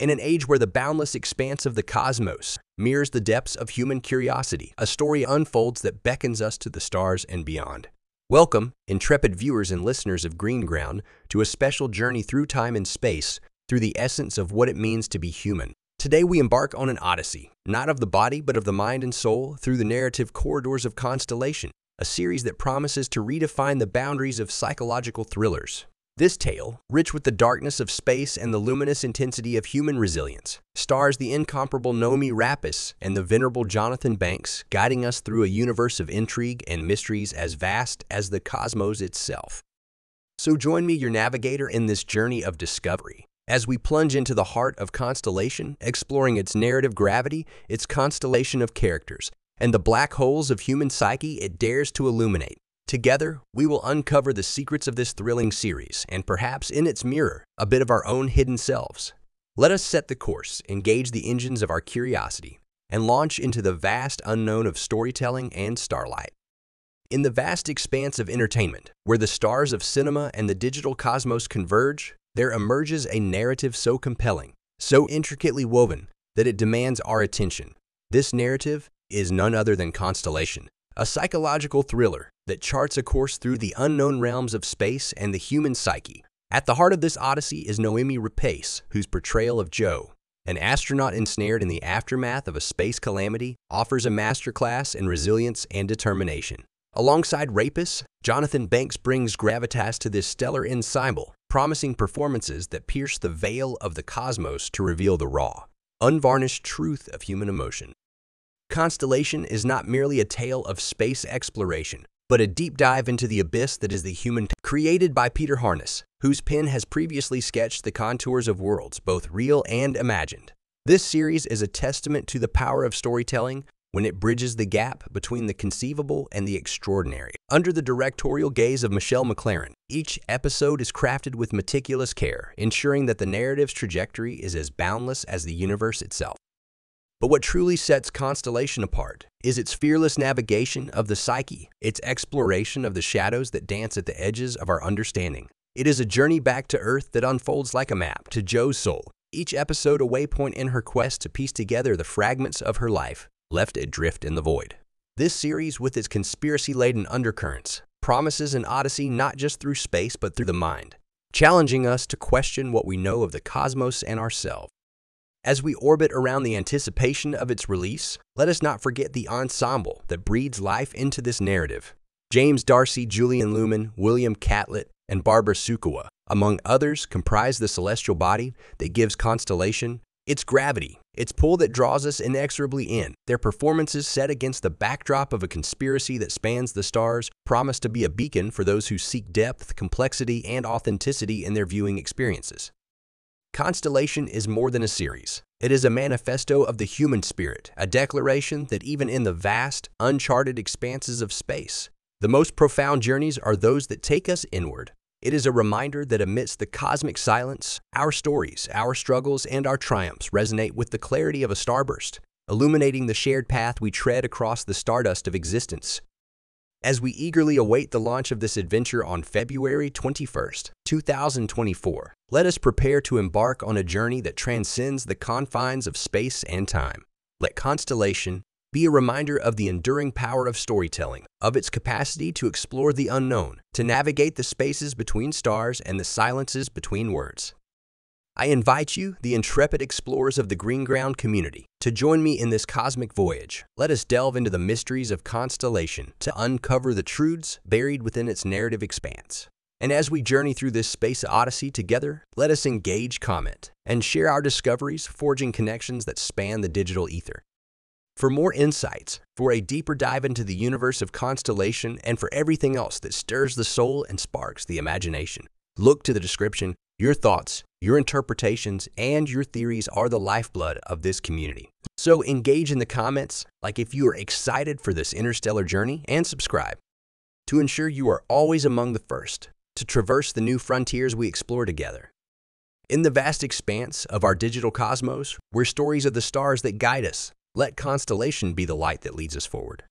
In an age where the boundless expanse of the cosmos mirrors the depths of human curiosity, a story unfolds that beckons us to the stars and beyond. Welcome, intrepid viewers and listeners of Green Ground, to a special journey through time and space through the essence of what it means to be human. Today we embark on an odyssey, not of the body but of the mind and soul, through the narrative corridors of Constellation, a series that promises to redefine the boundaries of psychological thrillers. This tale, rich with the darkness of space and the luminous intensity of human resilience, stars the incomparable Noomi Rapace and the venerable Jonathan Banks, guiding us through a universe of intrigue and mysteries as vast as the cosmos itself. So join me, your navigator, in this journey of discovery. As we plunge into the heart of Constellation, exploring its narrative gravity, its constellation of characters, and the black holes of human psyche it dares to illuminate. Together, we will uncover the secrets of this thrilling series and perhaps in its mirror, a bit of our own hidden selves. Let us set the course, engage the engines of our curiosity, and launch into the vast unknown of storytelling and starlight. In the vast expanse of entertainment, where the stars of cinema and the digital cosmos converge, there emerges a narrative so compelling, so intricately woven, that it demands our attention. This narrative is none other than Constellation, a psychological thriller that charts a course through the unknown realms of space and the human psyche. At the heart of this odyssey is Noomi Rapace, whose portrayal of Joe, an astronaut ensnared in the aftermath of a space calamity, offers a masterclass in resilience and determination. Alongside Rapace, Jonathan Banks brings gravitas to this stellar ensemble, promising performances that pierce the veil of the cosmos to reveal the raw, unvarnished truth of human emotion. Constellation is not merely a tale of space exploration, but a deep dive into the abyss that is the human created by Peter Harness, whose pen has previously sketched the contours of worlds, both real and imagined. This series is a testament to the power of storytelling when it bridges the gap between the conceivable and the extraordinary. Under the directorial gaze of Michelle MacLaren, each episode is crafted with meticulous care, ensuring that the narrative's trajectory is as boundless as the universe itself. But what truly sets Constellation apart is its fearless navigation of the psyche, its exploration of the shadows that dance at the edges of our understanding. It is a journey back to Earth that unfolds like a map to Joe's soul, each episode a waypoint in her quest to piece together the fragments of her life left adrift in the void. This series, with its conspiracy-laden undercurrents, promises an odyssey not just through space but through the mind, challenging us to question what we know of the cosmos and ourselves. As we orbit around the anticipation of its release, let us not forget the ensemble that breathes life into this narrative. James D'Arcy, Julian Looman, William Catlett, and Barbara Sukowa, among others, comprise the celestial body that gives Constellation its gravity, its pull that draws us inexorably in. Their performances set against the backdrop of a conspiracy that spans the stars promise to be a beacon for those who seek depth, complexity, and authenticity in their viewing experiences. Constellation is more than a series. It is a manifesto of the human spirit, a declaration that even in the vast, uncharted expanses of space, the most profound journeys are those that take us inward. It is a reminder that amidst the cosmic silence, our stories, our struggles, and our triumphs resonate with the clarity of a starburst, illuminating the shared path we tread across the stardust of existence. As we eagerly await the launch of this adventure on February 21st, 2024, let us prepare to embark on a journey that transcends the confines of space and time. Let Constellation be a reminder of the enduring power of storytelling, of its capacity to explore the unknown, to navigate the spaces between stars and the silences between words. I invite you, the intrepid explorers of the Green Ground community, to join me in this cosmic voyage. Let us delve into the mysteries of Constellation to uncover the truths buried within its narrative expanse. And as we journey through this space odyssey together, let us engage, comment, and share our discoveries, forging connections that span the digital ether. For more insights, for a deeper dive into the universe of Constellation, and for everything else that stirs the soul and sparks the imagination, look to the description. Your thoughts, your interpretations, and your theories are the lifeblood of this community. So engage in the comments like if you are excited for this interstellar journey and subscribe to ensure you are always among the first to traverse the new frontiers we explore together. In the vast expanse of our digital cosmos, we're stories of the stars that guide us. Let Constellation be the light that leads us forward.